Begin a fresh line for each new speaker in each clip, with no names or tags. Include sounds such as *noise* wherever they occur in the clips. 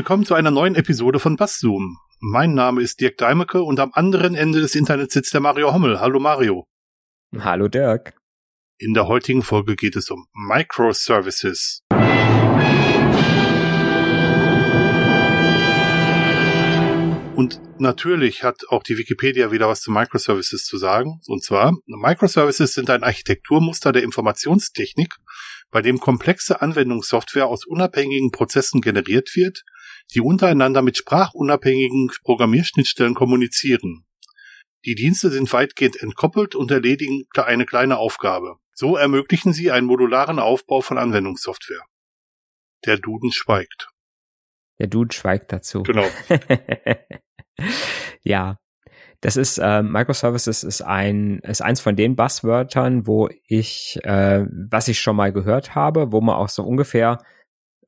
Willkommen zu einer neuen Episode von Basszoom. Mein Name ist Dirk Deimecke und am anderen Ende des Internets sitzt der Mario Hommel. Hallo Mario.
Hallo Dirk.
In der heutigen Folge geht es um Microservices. Und natürlich hat auch die Wikipedia wieder was zu Microservices zu sagen. Und zwar, Microservices sind ein Architekturmuster der Informationstechnik, bei dem komplexe Anwendungssoftware aus unabhängigen Prozessen generiert wird, die untereinander mit sprachunabhängigen Programmierschnittstellen kommunizieren. Die Dienste sind weitgehend entkoppelt und erledigen eine kleine Aufgabe. So ermöglichen sie einen modularen Aufbau von Anwendungssoftware. Der Duden schweigt.
Der Duden schweigt dazu.
Genau. *laughs*
ja, das ist äh, Microservices ist ein ist eins von den Buzzwörtern, wo ich äh, was ich schon mal gehört habe, wo man auch so ungefähr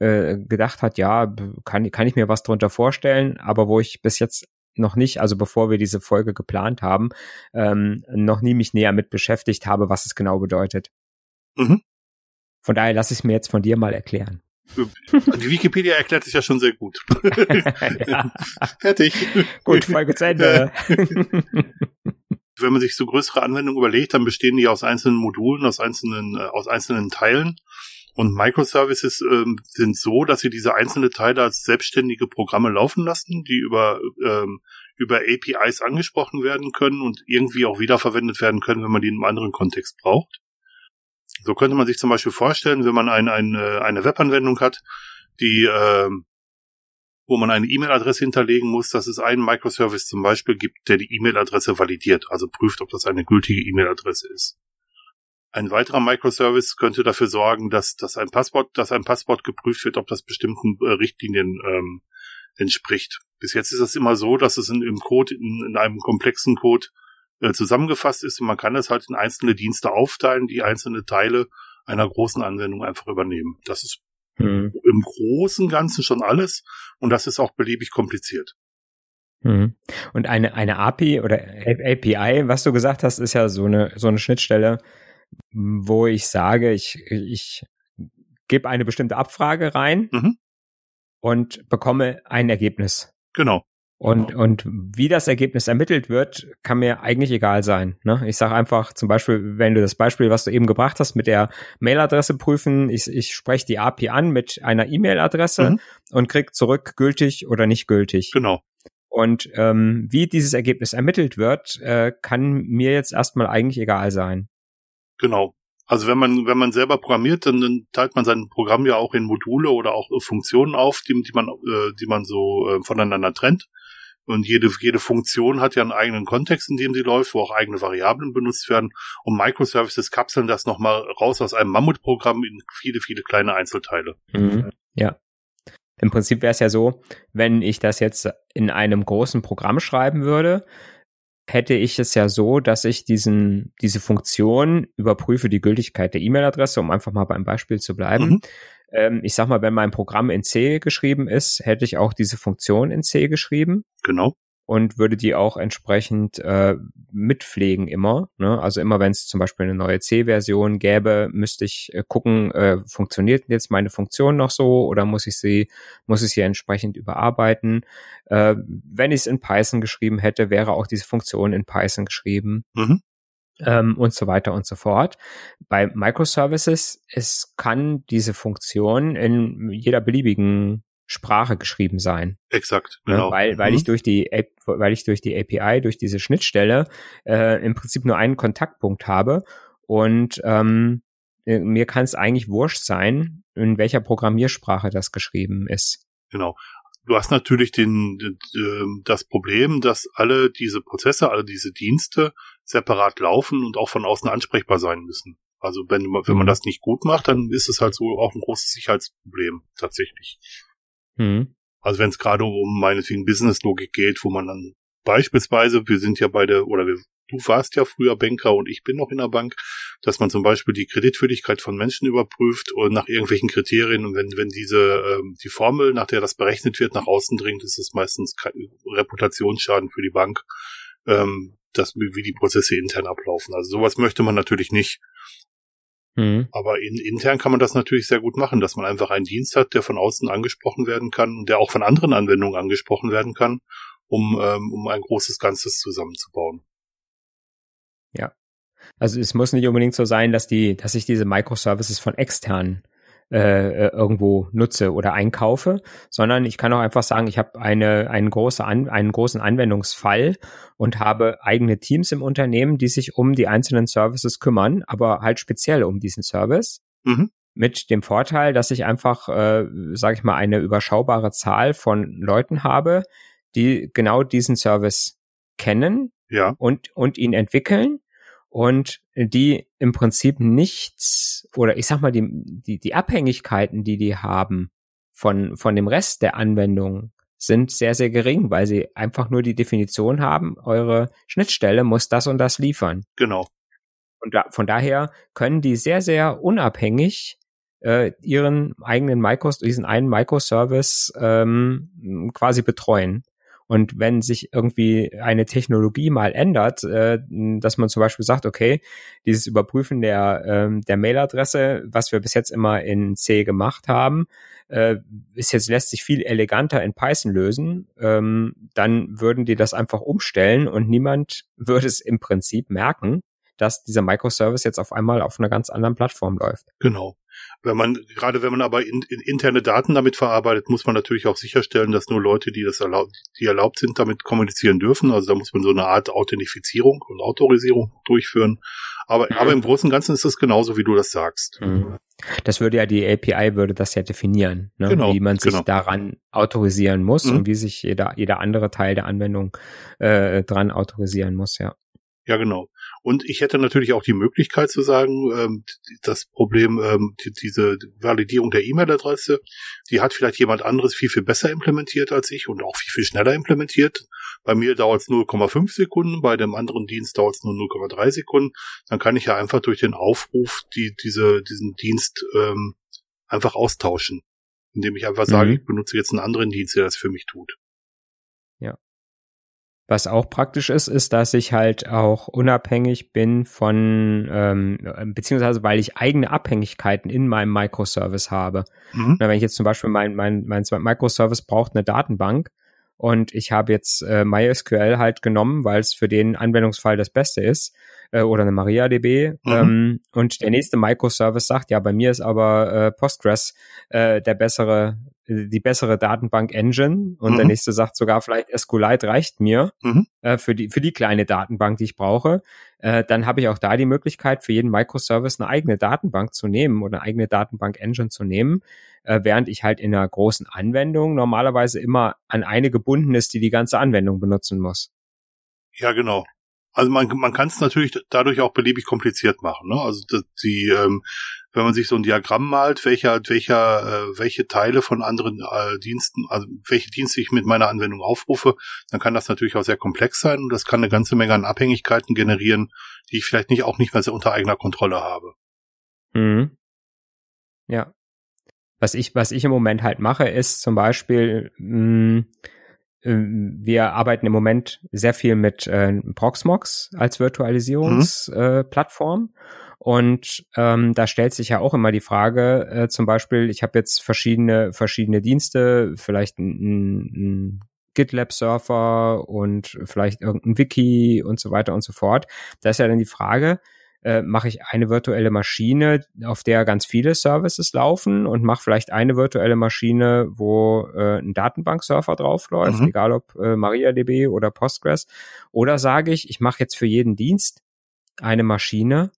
äh, gedacht hat, ja, kann kann ich mir was drunter vorstellen, aber wo ich bis jetzt noch nicht, also bevor wir diese Folge geplant haben, ähm, noch nie mich näher mit beschäftigt habe, was es genau bedeutet. Mhm. Von daher lasse ich es mir jetzt von dir mal erklären.
Die Wikipedia erklärt es ja schon sehr gut. *laughs* Fertig.
Gut, Folge zu Ende.
Wenn man sich so größere Anwendungen überlegt, dann bestehen die aus einzelnen Modulen, aus einzelnen, äh, aus einzelnen Teilen. Und Microservices ähm, sind so, dass sie diese einzelnen Teile als selbstständige Programme laufen lassen, die über, ähm, über APIs angesprochen werden können und irgendwie auch wiederverwendet werden können, wenn man die in einem anderen Kontext braucht. So könnte man sich zum Beispiel vorstellen, wenn man ein, ein, äh, eine Webanwendung hat, die, äh, wo man eine E-Mail-Adresse hinterlegen muss, dass es einen Microservice zum Beispiel gibt, der die E-Mail-Adresse validiert, also prüft, ob das eine gültige E-Mail-Adresse ist. Ein weiterer Microservice könnte dafür sorgen, dass, dass ein Passwort, dass ein Passwort geprüft wird, ob das bestimmten äh, Richtlinien ähm, entspricht. Bis jetzt ist es immer so, dass es in, im Code, in, in einem komplexen Code äh, zusammengefasst ist und man kann es halt in einzelne Dienste aufteilen, die einzelne Teile einer großen Anwendung einfach übernehmen. Das ist mhm. im Großen Ganzen schon alles und das ist auch beliebig kompliziert.
Mhm. Und eine, eine API oder API, was du gesagt hast, ist ja so eine, so eine Schnittstelle, wo ich sage, ich, ich gebe eine bestimmte Abfrage rein mhm. und bekomme ein Ergebnis.
Genau.
Und, und wie das Ergebnis ermittelt wird, kann mir eigentlich egal sein. Ne? Ich sage einfach zum Beispiel, wenn du das Beispiel, was du eben gebracht hast, mit der Mailadresse prüfen, ich, ich spreche die API an mit einer E-Mail-Adresse mhm. und krieg zurück gültig oder nicht gültig.
Genau.
Und ähm, wie dieses Ergebnis ermittelt wird, äh, kann mir jetzt erstmal eigentlich egal sein.
Genau. Also wenn man, wenn man selber programmiert, dann, dann teilt man sein Programm ja auch in Module oder auch Funktionen auf, die, die man, äh, die man so äh, voneinander trennt. Und jede, jede Funktion hat ja einen eigenen Kontext, in dem sie läuft, wo auch eigene Variablen benutzt werden. Und Microservices kapseln das nochmal raus aus einem Mammutprogramm in viele, viele kleine Einzelteile.
Mhm. Ja. Im Prinzip wäre es ja so, wenn ich das jetzt in einem großen Programm schreiben würde, hätte ich es ja so, dass ich diesen, diese Funktion überprüfe die Gültigkeit der E-Mail-Adresse, um einfach mal beim Beispiel zu bleiben. Mhm ähm, ich sag mal, wenn mein Programm in C geschrieben ist, hätte ich auch diese Funktion in C geschrieben.
Genau.
Und würde die auch entsprechend äh, mitpflegen immer. Ne? Also immer, wenn es zum Beispiel eine neue C-Version gäbe, müsste ich äh, gucken, äh, funktioniert jetzt meine Funktion noch so oder muss ich sie, muss ich sie entsprechend überarbeiten. Äh, wenn ich es in Python geschrieben hätte, wäre auch diese Funktion in Python geschrieben. Mhm ähm, und so weiter und so fort. Bei Microservices, es kann diese Funktion in jeder beliebigen Sprache geschrieben sein.
Exakt,
ne, genau. Weil, weil mhm. ich durch die, weil ich durch die API, durch diese Schnittstelle äh, im Prinzip nur einen Kontaktpunkt habe und ähm, äh, mir kann es eigentlich wurscht sein, in welcher Programmiersprache das geschrieben ist.
Genau. Du hast natürlich den, ähm, das Problem, dass alle diese Prozesse, alle diese Dienste separat laufen und auch von außen ansprechbar sein müssen. Also wenn, wenn man mhm. das nicht gut macht, dann ist es halt so auch ein großes Sicherheitsproblem tatsächlich. Mhm. Also wenn es gerade um meinetwegen Business-Logik geht, wo man dann beispielsweise, wir sind ja beide, oder wir, du warst ja früher Banker und ich bin noch in der Bank, dass man zum Beispiel die Kreditwürdigkeit von Menschen überprüft und nach irgendwelchen Kriterien und wenn, wenn diese, ähm, die Formel, nach der das berechnet wird, nach außen dringt, ist es meistens Reputationsschaden für die Bank. Ähm, das, wie die Prozesse intern ablaufen. Also sowas möchte man natürlich nicht. Mhm. Aber in, intern kann man das natürlich sehr gut machen, dass man einfach einen Dienst hat, der von außen angesprochen werden kann und der auch von anderen Anwendungen angesprochen werden kann, um, ähm, um ein großes Ganzes zusammenzubauen.
Ja. Also es muss nicht unbedingt so sein, dass die, dass ich diese Microservices von externen äh, irgendwo nutze oder einkaufe, sondern ich kann auch einfach sagen, ich habe eine, einen, große An einen großen Anwendungsfall und habe eigene Teams im Unternehmen, die sich um die einzelnen Services kümmern, aber halt speziell um diesen Service. Mhm. Mit dem Vorteil, dass ich einfach, äh, sage ich mal, eine überschaubare Zahl von Leuten habe, die genau diesen Service kennen
ja.
und, und ihn entwickeln und die im Prinzip nichts oder ich sag mal die, die, die Abhängigkeiten, die die haben von, von dem Rest der Anwendung sind sehr, sehr gering, weil sie einfach nur die Definition haben, eure Schnittstelle muss das und das liefern.
Genau.
Und da, von daher können die sehr, sehr unabhängig äh, ihren eigenen Micros, diesen einen Microservice ähm, quasi betreuen. Und wenn sich irgendwie eine Technologie mal ändert, äh, dass man zum Beispiel sagt, okay, dieses Überprüfen der, ähm, der Mailadresse, was wir bis jetzt immer in C gemacht haben, äh, ist jetzt lässt sich viel eleganter in Python lösen, ähm, dann würden die das einfach umstellen und niemand *laughs* würde es im Prinzip merken, dass dieser Microservice jetzt auf einmal auf einer ganz anderen Plattform läuft.
Genau. Wenn man, gerade wenn man aber in, in interne Daten damit verarbeitet, muss man natürlich auch sicherstellen, dass nur Leute, die das erlaubt, die erlaubt sind, damit kommunizieren dürfen. Also da muss man so eine Art Authentifizierung und Autorisierung durchführen. Aber, mhm. aber im Großen und Ganzen ist es genauso, wie du das sagst. Mhm.
Das würde ja die API würde das ja definieren, ne? genau, wie man sich genau. daran autorisieren muss mhm. und wie sich jeder, jeder andere Teil der Anwendung äh, dran autorisieren muss, ja.
Ja, genau. Und ich hätte natürlich auch die Möglichkeit zu sagen, ähm, das Problem, ähm, die, diese Validierung der E-Mail-Adresse, die hat vielleicht jemand anderes viel, viel besser implementiert als ich und auch viel, viel schneller implementiert. Bei mir dauert es 0,5 Sekunden, bei dem anderen Dienst dauert es nur 0,3 Sekunden. Dann kann ich ja einfach durch den Aufruf die, diese, diesen Dienst ähm, einfach austauschen, indem ich einfach sage, mhm. ich benutze jetzt einen anderen Dienst, der das für mich tut.
Was auch praktisch ist, ist, dass ich halt auch unabhängig bin von, ähm, beziehungsweise weil ich eigene Abhängigkeiten in meinem Microservice habe. Mhm. Na, wenn ich jetzt zum Beispiel mein, mein, mein Microservice braucht eine Datenbank und ich habe jetzt äh, MySQL halt genommen, weil es für den Anwendungsfall das Beste ist, äh, oder eine MariaDB. Mhm. Ähm, und der nächste Microservice sagt, ja, bei mir ist aber äh, Postgres äh, der bessere die bessere Datenbank-Engine und mhm. der nächste sagt sogar vielleicht SQLite reicht mir mhm. äh, für die für die kleine Datenbank, die ich brauche. Äh, dann habe ich auch da die Möglichkeit für jeden Microservice eine eigene Datenbank zu nehmen oder eine eigene Datenbank-Engine zu nehmen, äh, während ich halt in einer großen Anwendung normalerweise immer an eine gebunden ist, die die ganze Anwendung benutzen muss.
Ja, genau. Also man, man kann es natürlich dadurch auch beliebig kompliziert machen. Ne? Also die, ähm, wenn man sich so ein Diagramm malt, welcher, welcher, äh, welche Teile von anderen äh, Diensten, also welche Dienste ich mit meiner Anwendung aufrufe, dann kann das natürlich auch sehr komplex sein und das kann eine ganze Menge an Abhängigkeiten generieren, die ich vielleicht nicht auch nicht mehr so unter eigener Kontrolle habe.
Mhm. Ja. Was ich, was ich im Moment halt mache, ist zum Beispiel, mh, mm, wir arbeiten im Moment sehr viel mit äh, Proxmox als Virtualisierungsplattform. Mhm. Äh, und ähm, da stellt sich ja auch immer die Frage, äh, zum Beispiel, ich habe jetzt verschiedene, verschiedene Dienste, vielleicht ein, ein GitLab-Surfer und vielleicht irgendein Wiki und so weiter und so fort. Da ist ja dann die Frage, äh, mache ich eine virtuelle Maschine, auf der ganz viele Services laufen und mache vielleicht eine virtuelle Maschine, wo äh, ein Datenbanksurfer draufläuft, mhm. egal ob äh, MariaDB oder Postgres. Oder sage ich, ich mache jetzt für jeden Dienst eine Maschine,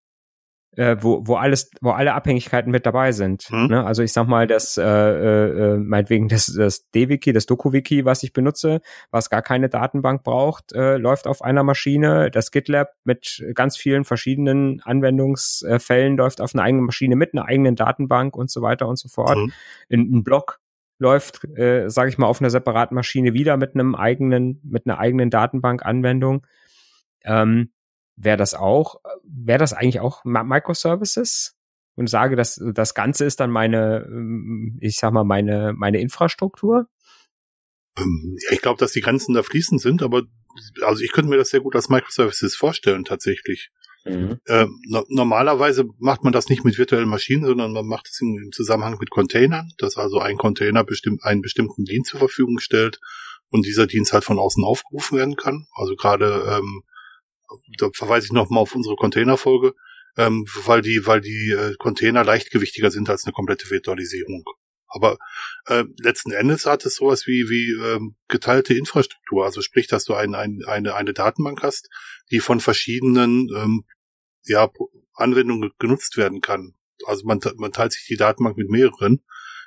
äh, wo, wo alles, wo alle Abhängigkeiten mit dabei sind. Mhm. Ne? Also ich sag mal, das, äh, äh, meinetwegen das, das D-Wiki, das Doku-Wiki, was ich benutze, was gar keine Datenbank braucht, äh, läuft auf einer Maschine. Das GitLab mit ganz vielen verschiedenen Anwendungsfällen läuft auf einer eigenen Maschine mit einer eigenen Datenbank und so weiter und so fort. Mhm. In, ein Blog läuft, äh, sage ich mal, auf einer separaten Maschine wieder mit einem eigenen, mit einer eigenen Datenbank-Anwendung. Ähm, wäre das auch, wäre das eigentlich auch Microservices? Und sage, dass das Ganze ist dann meine, ähm, ich sag mal, meine, meine Infrastruktur?
Ähm, ich glaube, dass die Grenzen da fließend sind, aber also ich könnte mir das sehr gut als Microservices vorstellen, tatsächlich. Mhm. Äh, no normalerweise macht man das nicht mit virtuellen Maschinen, sondern man macht es im, im Zusammenhang mit Containern, dass also ein Container bestimmt einen bestimmten Dienst zur Verfügung stellt und dieser Dienst halt von außen aufgerufen werden kann. Also gerade, ähm, da verweise ich nochmal auf unsere Containerfolge, ähm, weil die, weil die äh, Container leichtgewichtiger sind als eine komplette Virtualisierung. Aber äh, letzten Endes hat es sowas wie, wie ähm, geteilte Infrastruktur. Also sprich, dass du ein, ein, eine, eine Datenbank hast, die von verschiedenen ähm, ja, Anwendungen genutzt werden kann. Also man, man teilt sich die Datenbank mit mehreren,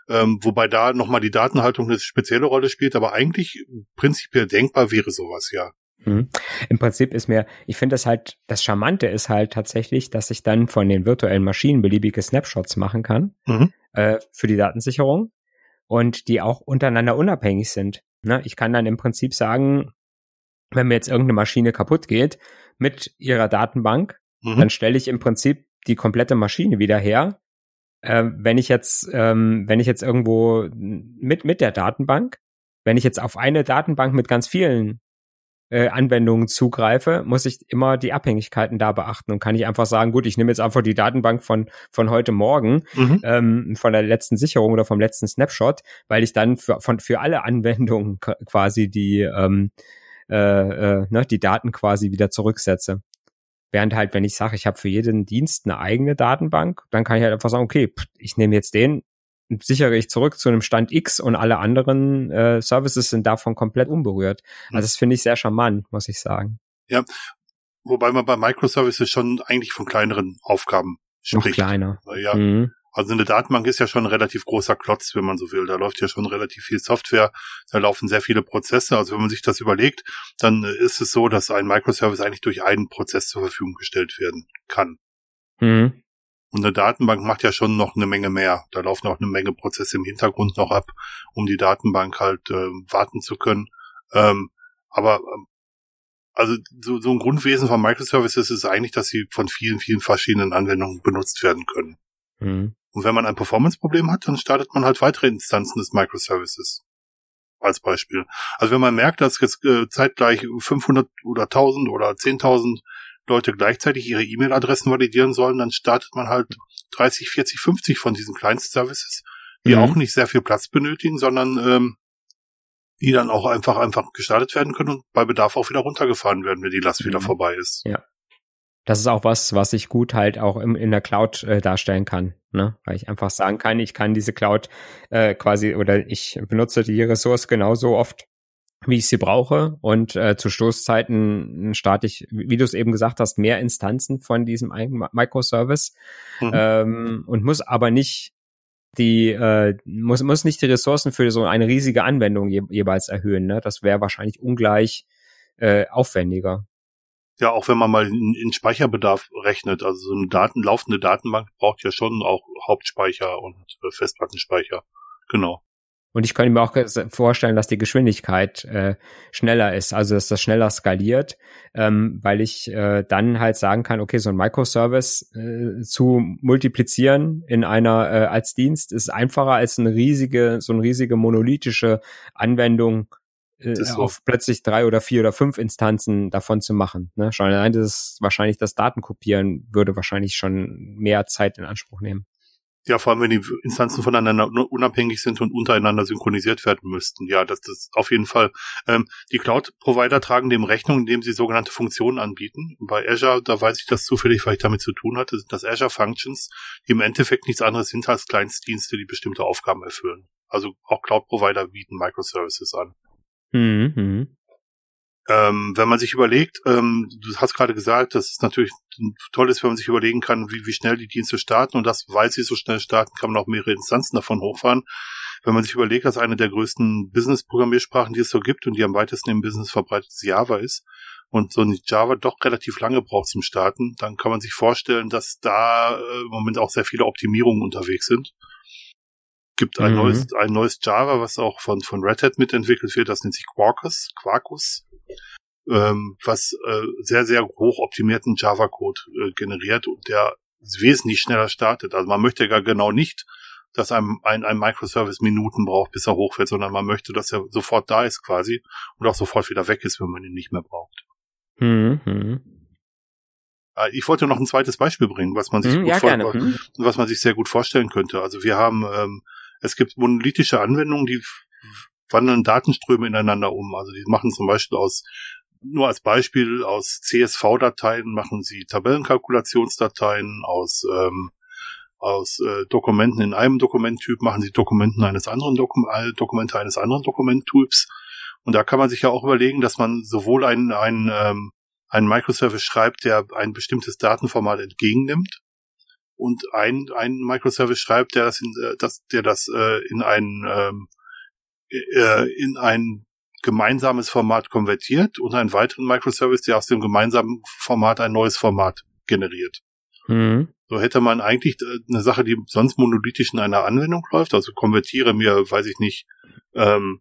ähm, wobei da nochmal die Datenhaltung eine spezielle Rolle spielt, aber eigentlich prinzipiell denkbar wäre sowas, ja.
Mhm. Im Prinzip ist mir, ich finde das halt, das Charmante ist halt tatsächlich, dass ich dann von den virtuellen Maschinen beliebige Snapshots machen kann mhm. äh, für die Datensicherung und die auch untereinander unabhängig sind. Ne? Ich kann dann im Prinzip sagen, wenn mir jetzt irgendeine Maschine kaputt geht mit ihrer Datenbank, mhm. dann stelle ich im Prinzip die komplette Maschine wieder her. Äh, wenn ich jetzt, ähm, wenn ich jetzt irgendwo mit mit der Datenbank, wenn ich jetzt auf eine Datenbank mit ganz vielen äh, Anwendungen zugreife, muss ich immer die Abhängigkeiten da beachten und kann ich einfach sagen, gut, ich nehme jetzt einfach die Datenbank von von heute Morgen, mhm. ähm, von der letzten Sicherung oder vom letzten Snapshot, weil ich dann für von für alle Anwendungen quasi die ähm, äh, äh, ne, die Daten quasi wieder zurücksetze. Während halt, wenn ich sage, ich habe für jeden Dienst eine eigene Datenbank, dann kann ich halt einfach sagen, okay, ich nehme jetzt den, sichere ich zurück zu einem Stand X und alle anderen äh, Services sind davon komplett unberührt. Also das finde ich sehr charmant, muss ich sagen.
Ja, wobei man bei Microservices schon eigentlich von kleineren Aufgaben spricht. Noch
kleiner.
Ja, mhm. Also eine Datenbank ist ja schon ein relativ großer Klotz, wenn man so will. Da läuft ja schon relativ viel Software, da laufen sehr viele Prozesse. Also wenn man sich das überlegt, dann ist es so, dass ein Microservice eigentlich durch einen Prozess zur Verfügung gestellt werden kann. Mhm. Und eine Datenbank macht ja schon noch eine Menge mehr. Da laufen auch eine Menge Prozesse im Hintergrund noch ab, um die Datenbank halt äh, warten zu können. Ähm, aber ähm, also so, so ein Grundwesen von Microservices ist eigentlich, dass sie von vielen, vielen verschiedenen Anwendungen benutzt werden können. Mhm. Und wenn man ein Performance-Problem hat, dann startet man halt weitere Instanzen des Microservices. Als Beispiel. Also wenn man merkt, dass jetzt äh, zeitgleich 500 oder 1000 oder 10.000 Leute gleichzeitig ihre E-Mail-Adressen validieren sollen, dann startet man halt 30, 40, 50 von diesen Kleinst-Services, die mhm. auch nicht sehr viel Platz benötigen, sondern ähm, die dann auch einfach einfach gestartet werden können und bei Bedarf auch wieder runtergefahren werden, wenn die Last mhm. wieder vorbei ist.
Ja. Das ist auch was, was ich gut halt auch im, in der Cloud äh, darstellen kann, ne? Weil ich einfach sagen kann, ich kann diese Cloud äh, quasi oder ich benutze die Ressource genauso oft, wie ich sie brauche. Und äh, zu Stoßzeiten starte ich, wie du es eben gesagt hast, mehr Instanzen von diesem Microservice mhm. ähm, und muss aber nicht die äh, muss muss nicht die Ressourcen für so eine riesige Anwendung je, jeweils erhöhen. Ne? Das wäre wahrscheinlich ungleich äh, aufwendiger.
Ja, auch wenn man mal in, in Speicherbedarf rechnet, also so eine Daten, laufende Datenbank braucht ja schon auch Hauptspeicher und äh, Festplattenspeicher. Genau.
Und ich könnte mir auch vorstellen, dass die Geschwindigkeit äh, schneller ist, also dass das schneller skaliert, ähm, weil ich äh, dann halt sagen kann, okay, so ein Microservice äh, zu multiplizieren in einer äh, als Dienst ist einfacher als eine riesige, so eine riesige monolithische Anwendung äh, so. auf plötzlich drei oder vier oder fünf Instanzen davon zu machen. Ne? Schon allein das ist wahrscheinlich das Datenkopieren würde wahrscheinlich schon mehr Zeit in Anspruch nehmen.
Ja, vor allem, wenn die Instanzen voneinander unabhängig sind und untereinander synchronisiert werden müssten. Ja, das ist auf jeden Fall. Ähm, die Cloud-Provider tragen dem Rechnung, indem sie sogenannte Funktionen anbieten. Bei Azure, da weiß ich das zufällig, weil ich damit zu tun hatte, sind das Azure Functions, die im Endeffekt nichts anderes sind als Kleinstdienste, die bestimmte Aufgaben erfüllen. Also auch Cloud-Provider bieten Microservices an. Mhm. Ähm, wenn man sich überlegt, ähm, du hast gerade gesagt, dass es natürlich toll ist, wenn man sich überlegen kann, wie, wie schnell die Dienste starten und das, weil sie so schnell starten, kann man auch mehrere Instanzen davon hochfahren. Wenn man sich überlegt, dass eine der größten Business-Programmiersprachen, die es so gibt und die am weitesten im Business verbreitet Java ist und so ein Java doch relativ lange braucht zum Starten, dann kann man sich vorstellen, dass da äh, im Moment auch sehr viele Optimierungen unterwegs sind gibt ein mhm. neues, ein neues Java, was auch von, von Red Hat mitentwickelt wird, das nennt sich Quarkus, Quarkus, ähm, was äh, sehr, sehr hoch optimierten Java-Code äh, generiert und der wesentlich schneller startet. Also man möchte ja genau nicht, dass einem ein, ein Microservice Minuten braucht, bis er hochfährt, sondern man möchte, dass er sofort da ist quasi und auch sofort wieder weg ist, wenn man ihn nicht mehr braucht. Mhm. Äh, ich wollte noch ein zweites Beispiel bringen, was man sich
Mhm,
gut
ja. Mhm.
was man sich sehr gut vorstellen könnte. Also wir haben, ähm, es gibt monolithische Anwendungen, die wandeln Datenströme ineinander um. Also die machen zum Beispiel aus, nur als Beispiel, aus CSV-Dateien machen sie Tabellenkalkulationsdateien, aus, ähm, aus äh, Dokumenten in einem Dokumenttyp machen sie Dokumenten eines anderen Dokum Dokumente eines anderen Dokumenttyps. Und da kann man sich ja auch überlegen, dass man sowohl ein, ein, ähm, einen Microservice schreibt, der ein bestimmtes Datenformat entgegennimmt, und ein, ein Microservice schreibt, der das in, äh, das, der das äh, in ein ähm, äh, in ein gemeinsames Format konvertiert und einen weiteren Microservice, der aus dem gemeinsamen Format ein neues Format generiert.
Mhm.
So hätte man eigentlich äh, eine Sache, die sonst monolithisch in einer Anwendung läuft, also konvertiere mir, weiß ich nicht, ähm,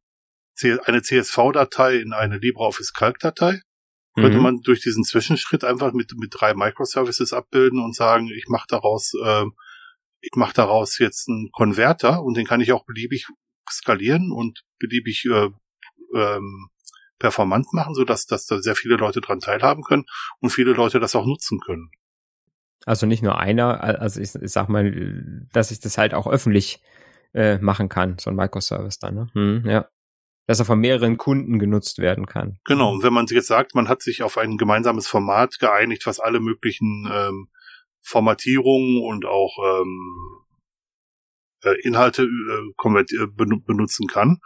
eine CSV-Datei in eine LibreOffice Calc-Datei könnte
Mhm.
man durch diesen Zwischenschritt einfach mit, mit drei Microservices abbilden und sagen, ich mache daraus, ähm, ich mache daraus jetzt einen Konverter und den kann ich auch beliebig skalieren und beliebig äh, ähm, performant machen, so dass, dass da sehr viele Leute dran teilhaben können und viele Leute das auch nutzen können.
Also nicht nur einer, also ich, ich sag mal, dass ich das halt auch öffentlich äh, machen kann, so ein Microservice dann, ne? Hm, ja. Dass er von mehreren Kunden genutzt werden kann.
Genau, und wenn man jetzt sagt, man hat sich auf ein gemeinsames Format geeinigt, was alle möglichen ähm, Formatierungen und auch ähm, äh, Inhalte äh, äh, benu- benutzen kann,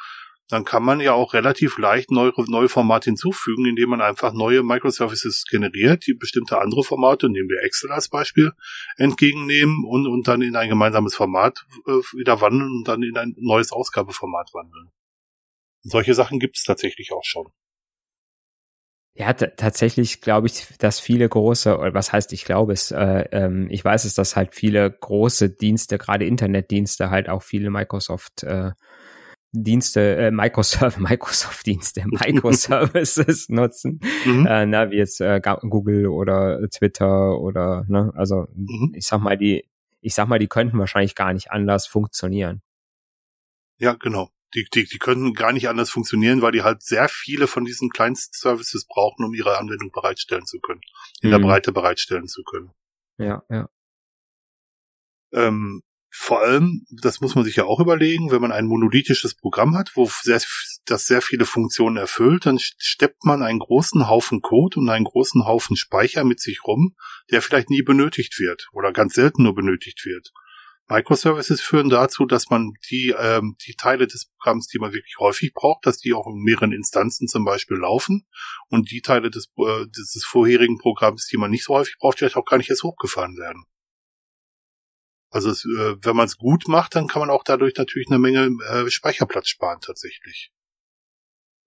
dann kann man ja auch relativ leicht neue, neue Formate hinzufügen, indem man einfach neue Microservices generiert, die bestimmte andere Formate, nehmen wir Excel als Beispiel, entgegennehmen und, und dann in ein gemeinsames Format äh, wieder wandeln und dann in ein neues Ausgabeformat wandeln. Solche Sachen gibt es tatsächlich auch schon.
Ja, tatsächlich glaube ich, dass viele große, oder was heißt ich glaube es, äh, ähm, ich weiß es, dass halt viele große Dienste, gerade Internetdienste, halt auch viele Microsoft äh, Dienste, äh, Microsoft, *laughs* Microsoft-Dienste, *laughs* Microservices nutzen,
Mhm.
äh, na, wie jetzt äh, Google oder Twitter oder, ne, also
Mhm.
ich sag mal, die, ich sag mal, die könnten wahrscheinlich gar nicht anders funktionieren.
Ja, genau. Die, die, die können gar nicht anders funktionieren, weil die halt sehr viele von diesen Kleinstservices brauchen, um ihre Anwendung bereitstellen zu können. In der
Mhm.
Breite bereitstellen zu können.
Ja, ja.
Ähm, vor allem, das muss man sich ja auch überlegen, wenn man ein monolithisches Programm hat, wo sehr, das sehr viele Funktionen erfüllt, dann steppt man einen großen Haufen Code und einen großen Haufen Speicher mit sich rum, der vielleicht nie benötigt wird oder ganz selten nur benötigt wird. Microservices führen dazu, dass man die, ähm, die Teile des Programms, die man wirklich häufig braucht, dass die auch in mehreren Instanzen zum Beispiel laufen und die Teile des, äh, des, vorherigen Programms, die man nicht so häufig braucht, vielleicht auch gar nicht erst hochgefahren werden. Also es, äh, wenn man es gut macht, dann kann man auch dadurch natürlich eine Menge äh, Speicherplatz sparen tatsächlich.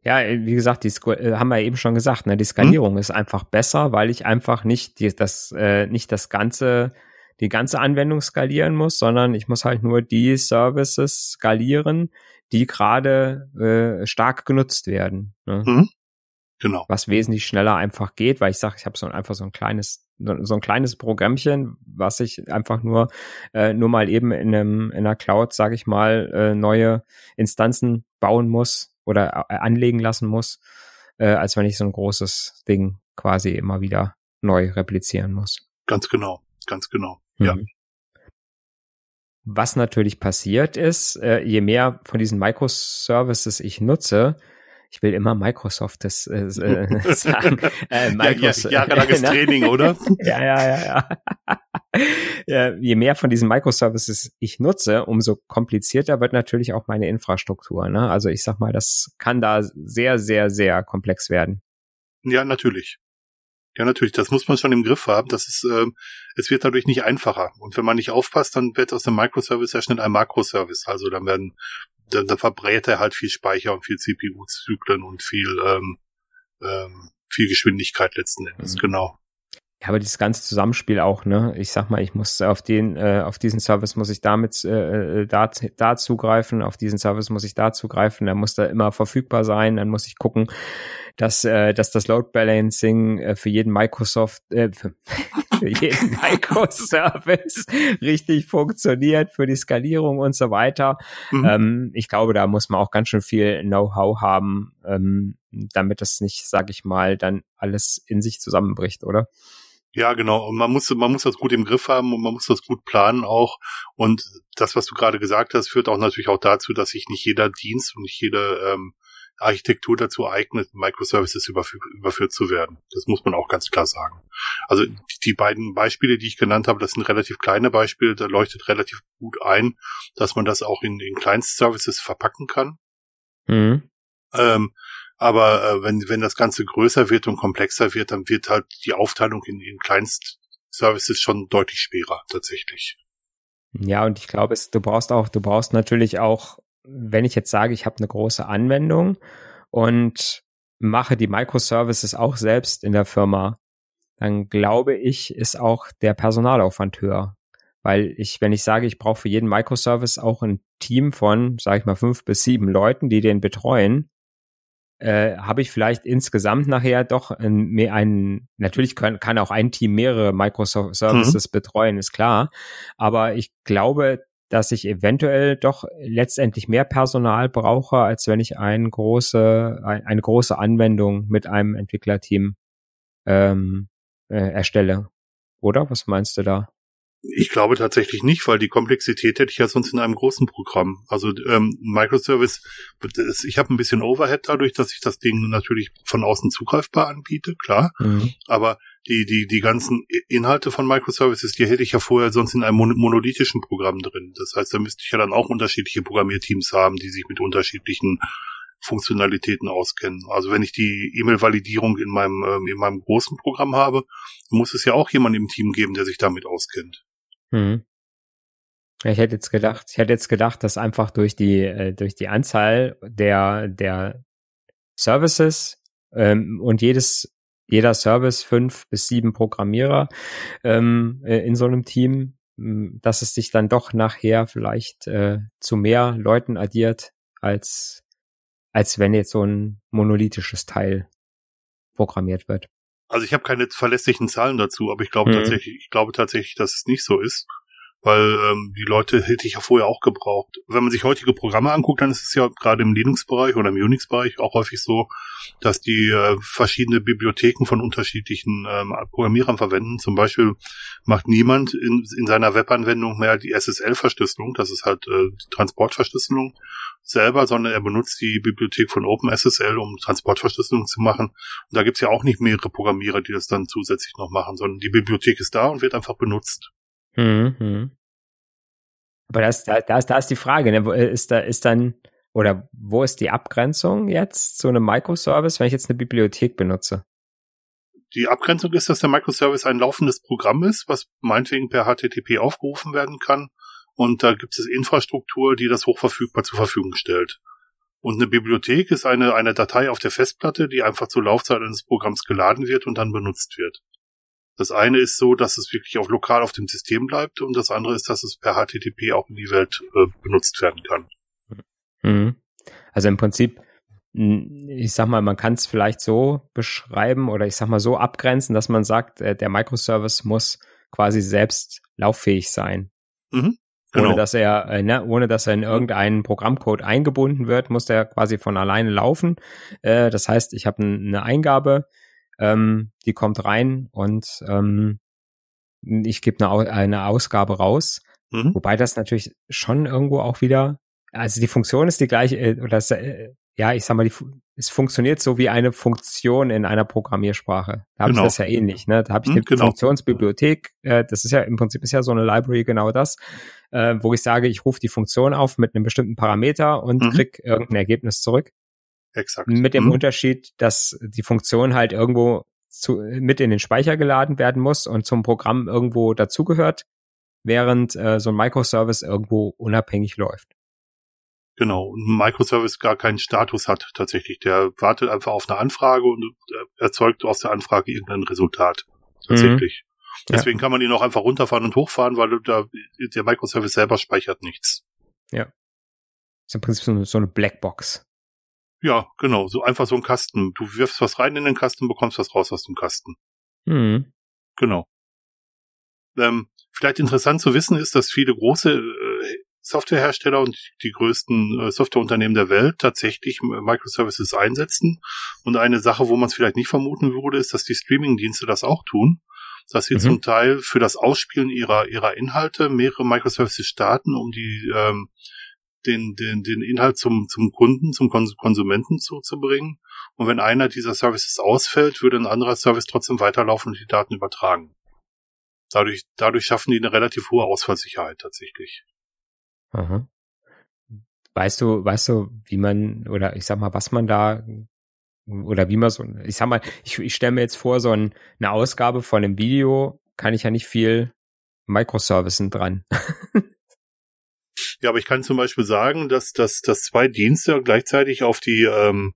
Ja, äh, wie gesagt, die äh, haben wir eben schon gesagt, ne, die Skalierung ist einfach besser, weil ich einfach nicht die, das äh, nicht das ganze die ganze Anwendung skalieren muss, sondern ich muss halt nur die Services skalieren, die gerade äh, stark genutzt werden. Ne?
Mhm. Genau.
was wesentlich schneller einfach geht, weil ich sage, ich habe so einfach so ein kleines so ein kleines Programmchen, was ich einfach nur äh, nur mal eben in einem in einer Cloud, sage ich mal, äh, neue Instanzen bauen muss oder äh, anlegen lassen muss, äh, als wenn ich so ein großes Ding quasi immer wieder neu replizieren muss.
Ganz genau. Ganz genau. Ja.
Mhm. Was natürlich passiert ist, äh, je mehr von diesen Microservices ich nutze, ich will immer Microsoft das äh, äh, *laughs* *laughs* sagen. Äh,
Ja, ja,
Microsoft,
jahrelanges *laughs*
ne?
Training, oder?
ja, ja, ja, ja. ja. Je mehr von diesen Microservices ich nutze, umso komplizierter wird natürlich auch meine Infrastruktur. Ne? Also ich sag mal, das kann da sehr, sehr, sehr komplex werden.
Ja, natürlich. Ja, natürlich. Das muss man schon im Griff haben. Das ist, ähm, es wird dadurch nicht einfacher. Und wenn man nicht aufpasst, dann wird aus dem Microservice sehr schnell ein Makroservice. Also dann werden, dann, dann verbrät er halt viel Speicher und viel CPU-Zyklen und viel, ähm, ähm, viel Geschwindigkeit letzten Endes.
Mhm.
Genau.
Ja, aber dieses ganze Zusammenspiel auch, ne? Ich sag mal, ich muss auf den, äh, auf diesen Service muss ich damit äh, äh, da, da zugreifen, auf diesen Service muss ich da zugreifen, dann muss da immer verfügbar sein, dann muss ich gucken, dass, äh, dass das Load Balancing äh, für jeden Microsoft, äh, für, *laughs* für jeden *laughs* Microservice richtig funktioniert, für die Skalierung und so weiter.
Mhm.
Ähm, ich glaube, da muss man auch ganz schön viel Know-how haben, ähm, damit das nicht, sag ich mal, dann alles in sich zusammenbricht, oder?
Ja, genau. Und man muss, man muss das gut im Griff haben und man muss das gut planen auch. Und das, was du gerade gesagt hast, führt auch natürlich auch dazu, dass sich nicht jeder Dienst und nicht jede ähm, Architektur dazu eignet, Microservices überfü überführt zu werden. Das muss man auch ganz klar sagen. Also die, die beiden Beispiele, die ich genannt habe, das sind relativ kleine Beispiele, da leuchtet relativ gut ein, dass man das auch in, in Kleinstservices verpacken kann. Mhm. Ähm, aber äh, wenn, wenn das Ganze größer wird und komplexer wird, dann wird halt die Aufteilung in, in Kleinstservices schon deutlich schwerer tatsächlich.
Ja, und ich glaube, du brauchst auch, du brauchst natürlich auch, wenn ich jetzt sage, ich habe eine große Anwendung und mache die Microservices auch selbst in der Firma, dann glaube ich, ist auch der Personalaufwand höher. Weil ich, wenn ich sage, ich brauche für jeden Microservice auch ein Team von, sage ich mal, fünf bis sieben Leuten, die den betreuen, äh, habe ich vielleicht insgesamt nachher doch mehr ein, natürlich kann, kann auch ein Team mehrere Microsoft Services mhm. betreuen, ist klar. Aber ich glaube, dass ich eventuell doch letztendlich mehr Personal brauche, als wenn ich ein große, ein, eine große Anwendung mit einem Entwicklerteam ähm, äh, erstelle. Oder? Was meinst du da?
Ich glaube tatsächlich nicht, weil die Komplexität hätte ich ja sonst in einem großen Programm. Also ähm, Microservice, ich habe ein bisschen Overhead dadurch, dass ich das Ding natürlich von außen zugreifbar anbiete, klar. Mhm. Aber die, die, die ganzen Inhalte von Microservices, die hätte ich ja vorher sonst in einem monolithischen Programm drin. Das heißt, da müsste ich ja dann auch unterschiedliche Programmierteams haben, die sich mit unterschiedlichen Funktionalitäten auskennen. Also wenn ich die E-Mail-Validierung in meinem, ähm, in meinem großen Programm habe, muss es ja auch jemand im Team geben, der sich damit auskennt. Hm.
Ich hätte jetzt gedacht, ich hätte jetzt gedacht, dass einfach durch die äh, durch die Anzahl der der Services ähm, und jedes jeder Service fünf bis sieben Programmierer ähm, äh, in so einem Team, hm, dass es sich dann doch nachher vielleicht äh, zu mehr Leuten addiert als als wenn jetzt so ein monolithisches Teil programmiert wird.
Also ich habe keine verlässlichen Zahlen dazu, aber ich glaube mhm. tatsächlich, ich glaube tatsächlich, dass es nicht so ist, weil ähm, die Leute hätte ich ja vorher auch gebraucht. Wenn man sich heutige Programme anguckt, dann ist es ja gerade im Linux-Bereich oder im Unix-Bereich auch häufig so, dass die äh, verschiedene Bibliotheken von unterschiedlichen ähm, Programmierern verwenden. Zum Beispiel macht niemand in, in seiner Webanwendung mehr die SSL-Verschlüsselung, das ist halt äh, die Transportverschlüsselung, selber, sondern er benutzt die Bibliothek von OpenSSL, um Transportverschlüsselung zu machen. Und da gibt's ja auch nicht mehrere Programmierer, die das dann zusätzlich noch machen, sondern die Bibliothek ist da und wird einfach benutzt. Mhm.
Aber das, da, da, ist, da ist die Frage, ne? ist da, ist dann, oder wo ist die Abgrenzung jetzt zu einem Microservice, wenn ich jetzt eine Bibliothek benutze?
Die Abgrenzung ist, dass der Microservice ein laufendes Programm ist, was meinetwegen per HTTP aufgerufen werden kann und da gibt es Infrastruktur, die das hochverfügbar zur Verfügung stellt. Und eine Bibliothek ist eine, eine Datei auf der Festplatte, die einfach zur Laufzeit eines Programms geladen wird und dann benutzt wird. Das eine ist so, dass es wirklich auch lokal auf dem System bleibt und das andere ist, dass es per HTTP auch in die Welt äh, benutzt werden kann.
Mhm. Also im Prinzip, ich sag mal, man kann es vielleicht so beschreiben oder ich sag mal so abgrenzen, dass man sagt, äh, der Microservice muss quasi selbst lauffähig sein. Mhm. Genau. Ohne dass er, äh, ne, ohne dass er in irgendeinen Programmcode eingebunden wird, muss der quasi von alleine laufen. Äh, das heißt, ich habe eine Eingabe, ähm, die kommt rein und ähm, ich gebe eine, eine Ausgabe raus. Mhm. Wobei das natürlich schon irgendwo auch wieder, also die Funktion ist die gleiche, äh, oder das, äh, ja, ich sag mal, die, es funktioniert so wie eine Funktion in einer Programmiersprache. Da habe genau. ich das ja ähnlich, ne? Da habe ich hm, eine genau. Funktionsbibliothek, äh, das ist ja im Prinzip ist ja so eine Library genau das, äh, wo ich sage, ich rufe die Funktion auf mit einem bestimmten Parameter und mhm. krieg irgendein Ergebnis zurück. Exakt. Mit dem mhm. Unterschied, dass die Funktion halt irgendwo zu, mit in den Speicher geladen werden muss und zum Programm irgendwo dazugehört, während äh, so ein Microservice irgendwo unabhängig läuft.
Genau, ein Microservice gar keinen Status hat tatsächlich. Der wartet einfach auf eine Anfrage und erzeugt aus der Anfrage irgendein Resultat. Tatsächlich. Mhm. Deswegen ja. kann man ihn auch einfach runterfahren und hochfahren, weil der, der Microservice selber speichert nichts.
Ja. Ist im Prinzip so eine, so eine Blackbox.
Ja, genau. So einfach so ein Kasten. Du wirfst was rein in den Kasten, bekommst was raus aus dem Kasten. Mhm. Genau. Ähm, vielleicht interessant zu wissen ist, dass viele große äh, Softwarehersteller und die größten äh, Softwareunternehmen der Welt tatsächlich Microservices einsetzen. Und eine Sache, wo man es vielleicht nicht vermuten würde, ist, dass die Streaming-Dienste das auch tun. dass sie mhm. zum Teil für das Ausspielen ihrer, ihrer Inhalte mehrere Microservices starten, um die, ähm, den, den, den Inhalt zum, zum Kunden, zum Konsumenten zuzubringen. Und wenn einer dieser Services ausfällt, würde ein anderer Service trotzdem weiterlaufen und die Daten übertragen. Dadurch, dadurch schaffen die eine relativ hohe Ausfallsicherheit tatsächlich.
Aha. Weißt du, weißt du, wie man, oder ich sag mal, was man da, oder wie man so, ich sag mal, ich, ich stelle mir jetzt vor, so ein, eine Ausgabe von einem Video kann ich ja nicht viel Microservicen dran. *laughs*
ja, aber ich kann zum Beispiel sagen, dass, dass, dass zwei Dienste gleichzeitig auf die ähm,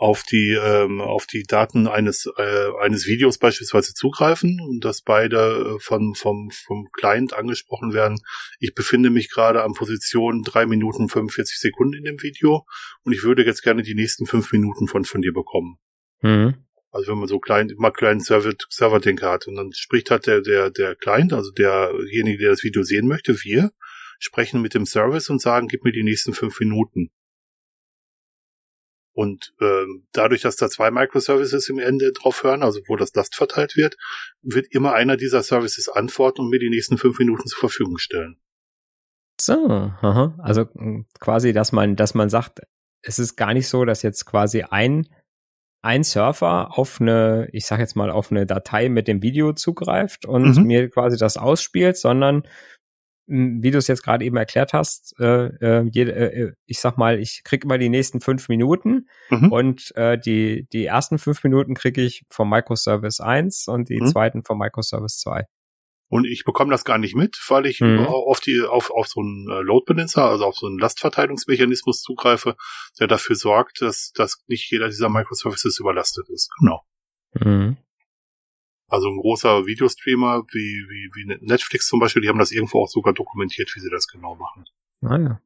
auf die ähm, auf die Daten eines äh, eines Videos beispielsweise zugreifen und dass beide äh, von vom vom Client angesprochen werden. Ich befinde mich gerade an Position drei Minuten 45 Sekunden in dem Video und ich würde jetzt gerne die nächsten fünf Minuten von von dir bekommen. Mhm. Also wenn man so klein immer kleinen Server Serverdenker hat und dann spricht halt der der der Client, also derjenige, der das Video sehen möchte, wir sprechen mit dem Service und sagen, gib mir die nächsten fünf Minuten. Und ähm, dadurch, dass da zwei Microservices im Ende drauf hören, also wo das Last verteilt wird, wird immer einer dieser Services antworten und mir die nächsten fünf Minuten zur Verfügung stellen.
So, aha. also quasi, dass man, dass man sagt, es ist gar nicht so, dass jetzt quasi ein ein Surfer auf eine, ich sag jetzt mal, auf eine Datei mit dem Video zugreift und mhm. mir quasi das ausspielt, sondern wie du es jetzt gerade eben erklärt hast, äh, äh, jede, äh, ich sag mal, ich krieg immer die nächsten fünf Minuten mhm. und äh, die, die ersten fünf Minuten kriege ich vom Microservice 1 und die mhm. zweiten vom Microservice 2.
Und ich bekomme das gar nicht mit, weil ich mhm. auf die auf, auf so einen äh, Load Balancer, also auf so einen Lastverteilungsmechanismus zugreife, der dafür sorgt, dass, dass nicht jeder dieser Microservices überlastet ist. Genau. Mhm. Also ein großer Videostreamer wie, wie, wie Netflix zum Beispiel, die haben das irgendwo auch sogar dokumentiert, wie sie das genau machen.
Ah ja.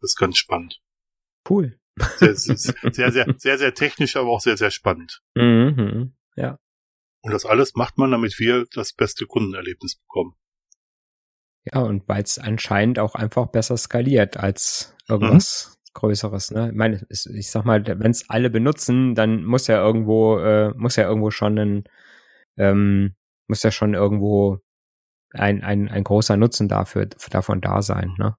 Das ist ganz spannend.
Cool.
Sehr, sehr, *laughs* sehr, sehr, sehr, technisch, aber auch sehr, sehr spannend.
Mhm, ja.
Und das alles macht man, damit wir das beste Kundenerlebnis bekommen.
Ja, und weil es anscheinend auch einfach besser skaliert als irgendwas mhm. Größeres. Ne? Ich meine, ich sag mal, wenn es alle benutzen, dann muss ja irgendwo, äh, muss ja irgendwo schon ein ähm, muss ja schon irgendwo ein, ein, ein großer Nutzen dafür, davon da sein, ne?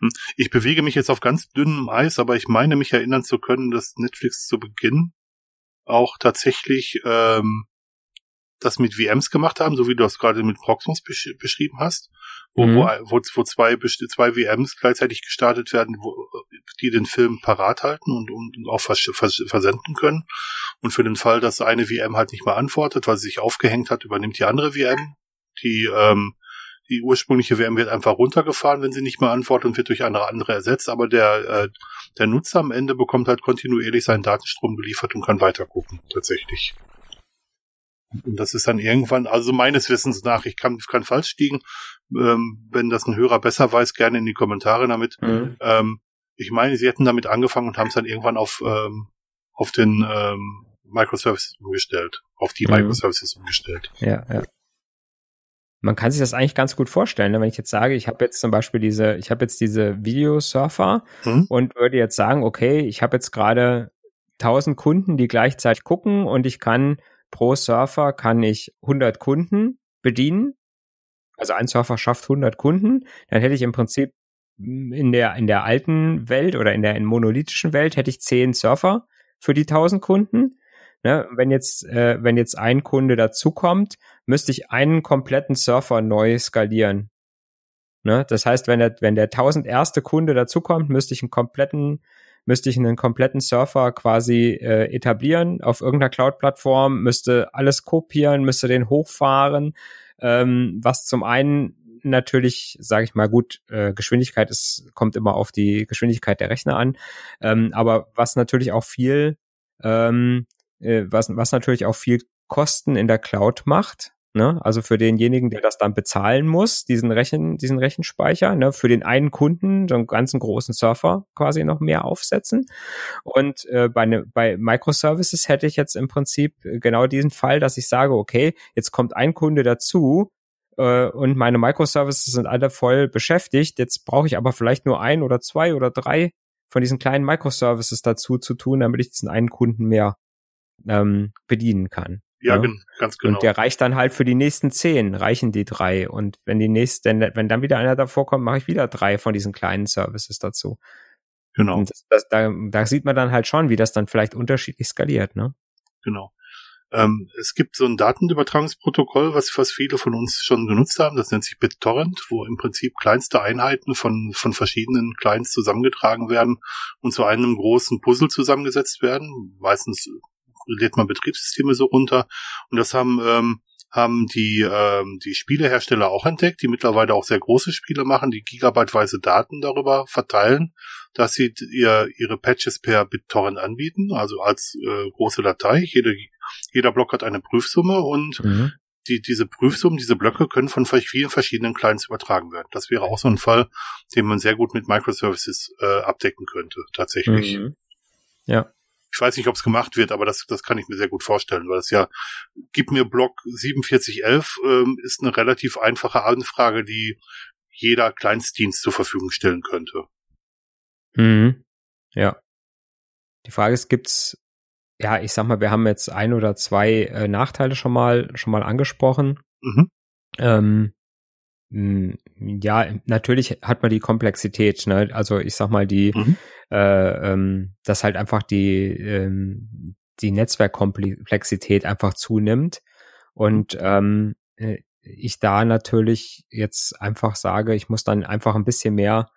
Hm. Ich bewege mich jetzt auf ganz dünnem Eis, aber ich meine mich erinnern zu können, dass Netflix zu Beginn auch tatsächlich ähm, das mit VMs gemacht haben, so wie du das gerade mit Proxmox besch beschrieben hast, wo, mhm. wo, wo, zwei, zwei VMs gleichzeitig gestartet werden, wo, die den Film parat halten und, und auch vers vers versenden können. Und für den Fall, dass eine VM halt nicht mehr antwortet, weil sie sich aufgehängt hat, übernimmt die andere VM. Die, ähm, die ursprüngliche VM wird einfach runtergefahren, wenn sie nicht mehr antwortet und wird durch eine andere ersetzt. Aber der, äh, der Nutzer am Ende bekommt halt kontinuierlich seinen Datenstrom geliefert und kann weitergucken, tatsächlich. Und das ist dann irgendwann, also meines Wissens nach, ich kann, kann falsch liegen, ähm, wenn das ein Hörer besser weiß, gerne in die Kommentare damit. Mhm. Ähm, ich meine, sie hätten damit angefangen und haben es dann irgendwann auf, ähm, auf den ähm, Microservices umgestellt, auf die mhm. Microservices umgestellt.
Ja, ja. Man kann sich das eigentlich ganz gut vorstellen, ne? wenn ich jetzt sage, ich habe jetzt zum Beispiel diese, ich habe jetzt diese Videosurfer mhm. und würde jetzt sagen, okay, ich habe jetzt gerade 1000 Kunden, die gleichzeitig gucken und ich kann pro Surfer kann ich 100 Kunden bedienen. Also ein Surfer schafft 100 Kunden. Dann hätte ich im Prinzip in der, in der alten Welt oder in der in monolithischen Welt hätte ich 10 Surfer für die 1000 Kunden. Ne, wenn jetzt, äh, wenn jetzt ein Kunde dazukommt, müsste ich einen kompletten Surfer neu skalieren. Ne? Das heißt, wenn der, wenn der 1000 erste Kunde dazukommt, müsste ich einen kompletten müsste ich einen kompletten Surfer quasi äh, etablieren auf irgendeiner Cloud-Plattform, müsste alles kopieren, müsste den hochfahren, ähm, was zum einen natürlich, sage ich mal, gut, äh, Geschwindigkeit ist, kommt immer auf die Geschwindigkeit der Rechner an, ähm, aber was natürlich auch viel, ähm, äh, was, was natürlich auch viel Kosten in der Cloud macht, Ne? Also für denjenigen, der das dann bezahlen muss, diesen Rechen, diesen Rechenspeicher, ne? für den einen Kunden, so einen ganzen großen Surfer quasi noch mehr aufsetzen. Und äh, bei, ne, bei Microservices hätte ich jetzt im Prinzip genau diesen Fall, dass ich sage, okay, jetzt kommt ein Kunde dazu, äh, und meine Microservices sind alle voll beschäftigt. Jetzt brauche ich aber vielleicht nur ein oder zwei oder drei von diesen kleinen Microservices dazu zu tun, damit ich diesen einen Kunden mehr ähm, bedienen kann.
Ja, ja, ne? ganz genau.
Und der reicht dann halt für die nächsten zehn, reichen die drei. Und wenn die nächsten, wenn dann wieder einer davor kommt, mache ich wieder drei von diesen kleinen Services dazu. Genau. Und das, das, da, da sieht man dann halt schon, wie das dann vielleicht unterschiedlich skaliert, ne?
Genau. Ähm, es gibt so ein Datenübertragungsprotokoll, was, was viele von uns schon genutzt haben. Das nennt sich BitTorrent, wo im Prinzip kleinste Einheiten von, von verschiedenen Clients zusammengetragen werden und zu einem großen Puzzle zusammengesetzt werden. Meistens lädt man Betriebssysteme so runter. Und das haben, ähm, haben die, ähm, die Spielehersteller auch entdeckt, die mittlerweile auch sehr große Spiele machen, die gigabyteweise Daten darüber verteilen, dass sie ihr, ihre Patches per BitTorrent anbieten, also als äh, große Datei. Jede jeder Block hat eine Prüfsumme und mhm. die, diese Prüfsummen, diese Blöcke können von vielen verschiedenen Clients übertragen werden. Das wäre auch so ein Fall, den man sehr gut mit Microservices äh, abdecken könnte, tatsächlich. Mhm.
Ja.
Ich weiß nicht, ob es gemacht wird, aber das, das kann ich mir sehr gut vorstellen, weil es ja, gib mir Block 4711, ähm, ist eine relativ einfache Anfrage, die jeder Kleinstdienst zur Verfügung stellen könnte.
Mhm. Ja. Die Frage ist, gibt's ja, ich sag mal, wir haben jetzt ein oder zwei äh, Nachteile schon mal schon mal angesprochen. Mhm. Ähm, ja, natürlich hat man die Komplexität, ne? Also ich sag mal, die, mhm. Äh, ähm, dass halt einfach die, ähm, die Netzwerkkomplexität einfach zunimmt. Und ähm, äh, ich da natürlich jetzt einfach sage, ich muss dann einfach ein bisschen mehr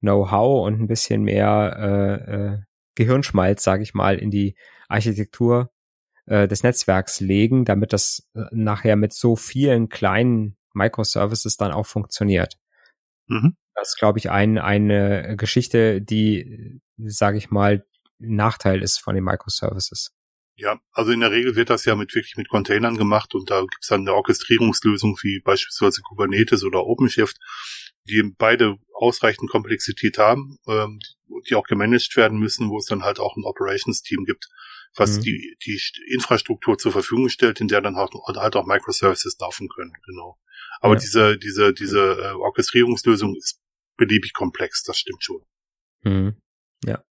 Know-how und ein bisschen mehr äh, äh, Gehirnschmalz, sage ich mal, in die Architektur äh, des Netzwerks legen, damit das äh, nachher mit so vielen kleinen Microservices dann auch funktioniert. Mhm. Das ist, glaube ich, ein, eine Geschichte, die, sage ich mal, Nachteil ist von den Microservices.
Ja, also in der Regel wird das ja mit wirklich mit Containern gemacht und da gibt es dann eine Orchestrierungslösung wie beispielsweise Kubernetes oder OpenShift, die beide ausreichend Komplexität haben, ähm, die auch gemanagt werden müssen, wo es dann halt auch ein Operations-Team gibt, was mhm. die, die Infrastruktur zur Verfügung stellt, in der dann halt, halt auch Microservices laufen können, genau. Aber ja. diese, diese, diese äh, Orchestrierungslösung ist beliebig komplex, das stimmt schon.
Mhm. Ja.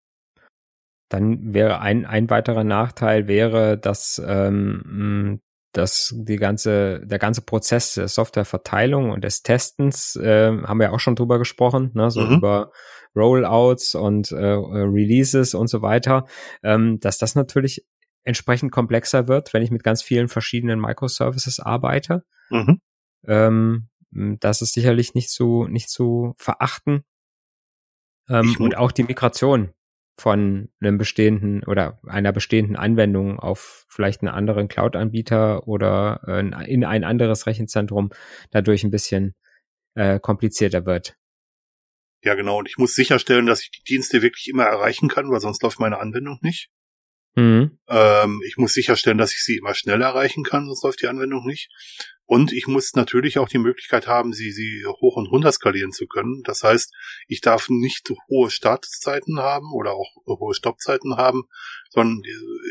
Dann wäre ein, ein weiterer Nachteil wäre, dass, ähm, dass die ganze, der ganze Prozess der Softwareverteilung und des Testens, äh, haben wir auch schon drüber gesprochen, ne, so mhm. über Rollouts und äh, Releases und so weiter, ähm, dass das natürlich entsprechend komplexer wird, wenn ich mit ganz vielen verschiedenen Microservices arbeite. Mhm. Ähm, das ist sicherlich nicht zu, nicht zu verachten. Ähm, und auch die Migration von einem bestehenden oder einer bestehenden Anwendung auf vielleicht einen anderen Cloud-Anbieter oder äh, in ein anderes Rechenzentrum dadurch ein bisschen äh, komplizierter wird.
Ja, genau. Und ich muss sicherstellen, dass ich die Dienste wirklich immer erreichen kann, weil sonst läuft meine Anwendung nicht. Mhm. Ähm, ich muss sicherstellen, dass ich sie immer schnell erreichen kann, sonst läuft die Anwendung nicht. Und ich muss natürlich auch die Möglichkeit haben, sie, sie hoch und runter skalieren zu können. Das heißt, ich darf nicht hohe Startzeiten haben oder auch hohe Stoppzeiten haben, sondern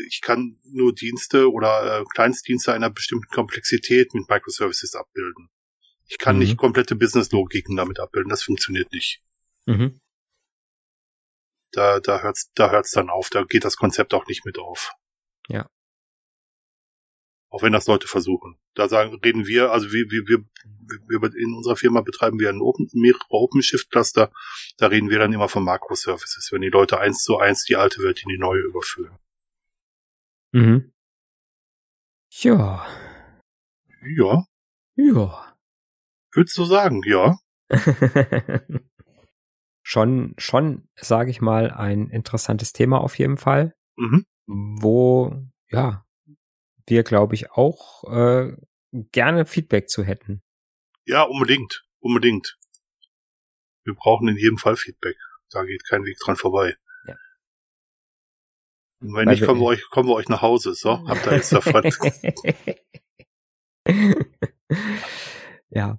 ich kann nur Dienste oder äh, Kleinstdienste einer bestimmten Komplexität mit Microservices abbilden. Ich kann mhm. nicht komplette Business-Logiken damit abbilden. Das funktioniert nicht. Mhm. Da, da hört's, da hört's dann auf. Da geht das Konzept auch nicht mit auf.
Ja.
Auch wenn das Leute versuchen. Da sagen, reden wir, also wir, wir, wir, wir in unserer Firma betreiben wir ein Open, mehrere OpenShift-Cluster. Da reden wir dann immer von Makroservices, wenn die Leute eins zu eins die alte Welt in die neue überführen.
Mhm. Ja.
Ja.
Ja.
Würdest du sagen, ja? *laughs*
schon, schon, sage ich mal, ein interessantes Thema auf jeden Fall, mhm. wo, ja, wir, glaube ich, auch äh, gerne Feedback zu hätten.
Ja, unbedingt, unbedingt. Wir brauchen in jedem Fall Feedback. Da geht kein Weg dran vorbei. Ja. Und wenn Weil nicht, kommen wir, euch, kommen wir euch nach Hause. So, *laughs* habt ihr jetzt davon. *laughs*
ja,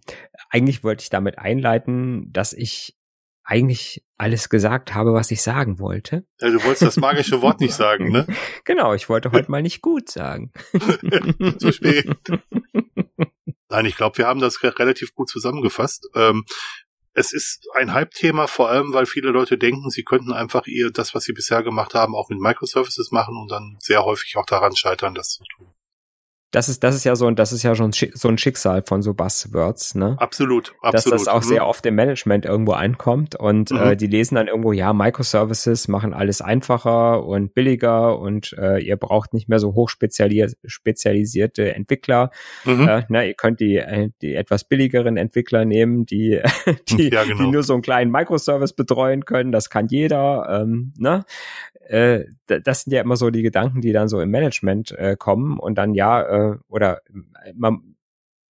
eigentlich wollte ich damit einleiten, dass ich eigentlich alles gesagt habe, was ich sagen wollte.
Ja, du wolltest das magische Wort nicht sagen, ne? *laughs*
Genau, ich wollte heute mal nicht gut sagen. *laughs*
Zu spät. Nein, ich glaube, wir haben das relativ gut zusammengefasst. Ähm, es ist ein Hype-Thema, vor allem, weil viele Leute denken, sie könnten einfach ihr das, was sie bisher gemacht haben, auch mit Microservices machen und dann sehr häufig auch daran scheitern, das zu tun.
Das ist, das ist ja so, das ist ja schon so ein Schicksal von so Buzzwords, ne?
Absolut, absolut.
Dass das auch mhm. sehr oft im Management irgendwo ankommt und äh, mhm. äh, die lesen dann irgendwo, ja, Microservices machen alles einfacher und billiger und äh, ihr braucht nicht mehr so hochspezialisierte Entwickler. Mhm. Äh, na, ihr könnt die, äh, die etwas billigeren Entwickler nehmen, die, *laughs* die, ja, genau. die nur so einen kleinen Microservice betreuen können. Das kann jeder, ähm, ne? Äh, das sind ja immer so die Gedanken, die dann so im Management äh, kommen und dann ja, äh, oder man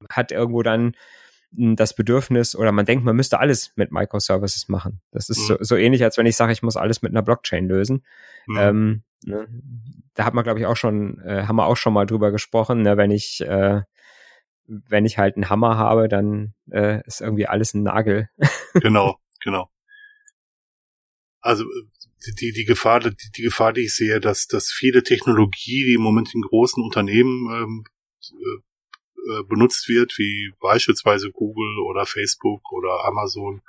hat irgendwo dann das Bedürfnis oder man denkt, man müsste alles mit Microservices machen. Das ist mhm. so, so ähnlich, als wenn ich sage, ich muss alles mit einer Blockchain lösen. Mhm. Ähm, ne, da hat man, glaube ich, auch schon, äh, haben wir auch schon mal drüber gesprochen, ne, wenn ich, äh, wenn ich halt einen Hammer habe, dann äh, ist irgendwie alles ein Nagel.
genau, *laughs* genau. Also die, die Gefahr, die, die Gefahr, die ich sehe, dass, dass viele Technologie, die im Moment in großen Unternehmen ähm, äh, äh, benutzt wird, wie beispielsweise Google oder Facebook oder Amazon,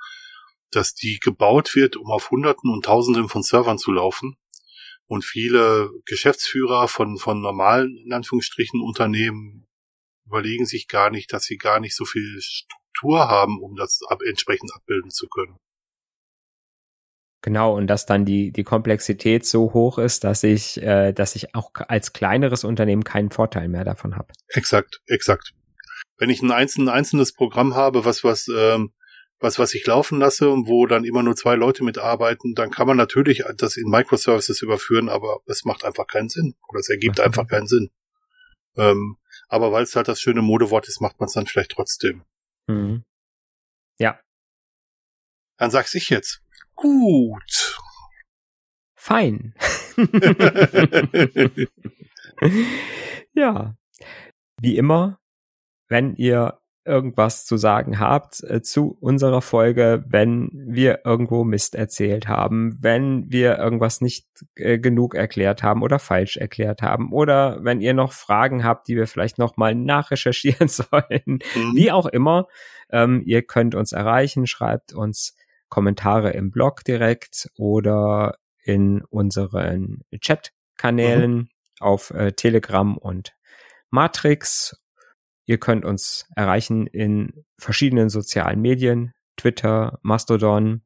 dass die gebaut wird, um auf Hunderten und Tausenden von Servern zu laufen. Und viele Geschäftsführer von, von normalen, in Anführungsstrichen, Unternehmen überlegen sich gar nicht, dass sie gar nicht so viel Struktur haben, um das ab, entsprechend abbilden zu können.
Genau, und dass dann die, die Komplexität so hoch ist, dass ich, äh, dass ich auch als kleineres Unternehmen keinen Vorteil mehr davon habe.
Exakt, exakt. Wenn ich ein einzelnes, einzelnes Programm habe, was, was, ähm, was, was ich laufen lasse und wo dann immer nur zwei Leute mitarbeiten, dann kann man natürlich das in Microservices überführen, aber es macht einfach keinen Sinn. Oder es ergibt macht einfach keinen Sinn. Ähm, aber weil es halt das schöne Modewort ist, macht man es dann vielleicht trotzdem.
Mhm. Ja.
Dann sag's ich jetzt. Gut.
Fein. *laughs* ja. Wie immer, wenn ihr irgendwas zu sagen habt äh, zu unserer Folge, wenn wir irgendwo Mist erzählt haben, wenn wir irgendwas nicht äh, genug erklärt haben oder falsch erklärt haben oder wenn ihr noch Fragen habt, die wir vielleicht noch mal nachrecherchieren *laughs* sollen, mhm. wie auch immer, ähm, ihr könnt uns erreichen, schreibt uns Kommentare im Blog direkt oder in unseren Chat-Kanälen mhm. auf äh, Telegram und Matrix. Ihr könnt uns erreichen in verschiedenen sozialen Medien, Twitter, Mastodon.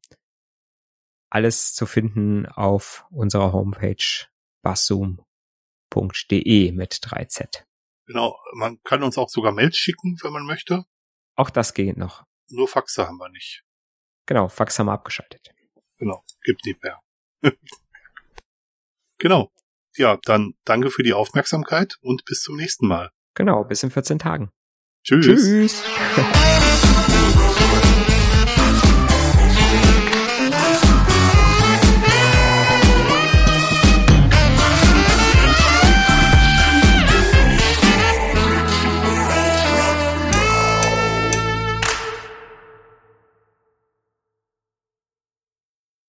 Alles zu finden auf unserer Homepage basszoom.de mit 3Z.
Genau, man kann uns auch sogar Mails schicken, wenn man möchte.
Auch das geht noch.
Nur Faxe haben wir nicht.
Genau, Fax haben wir abgeschaltet.
Genau, gibt nicht mehr. *laughs* genau. Ja, dann danke für die Aufmerksamkeit und bis zum nächsten Mal.
Genau, bis in 14 Tagen.
Tschüss. Tschüss. *laughs*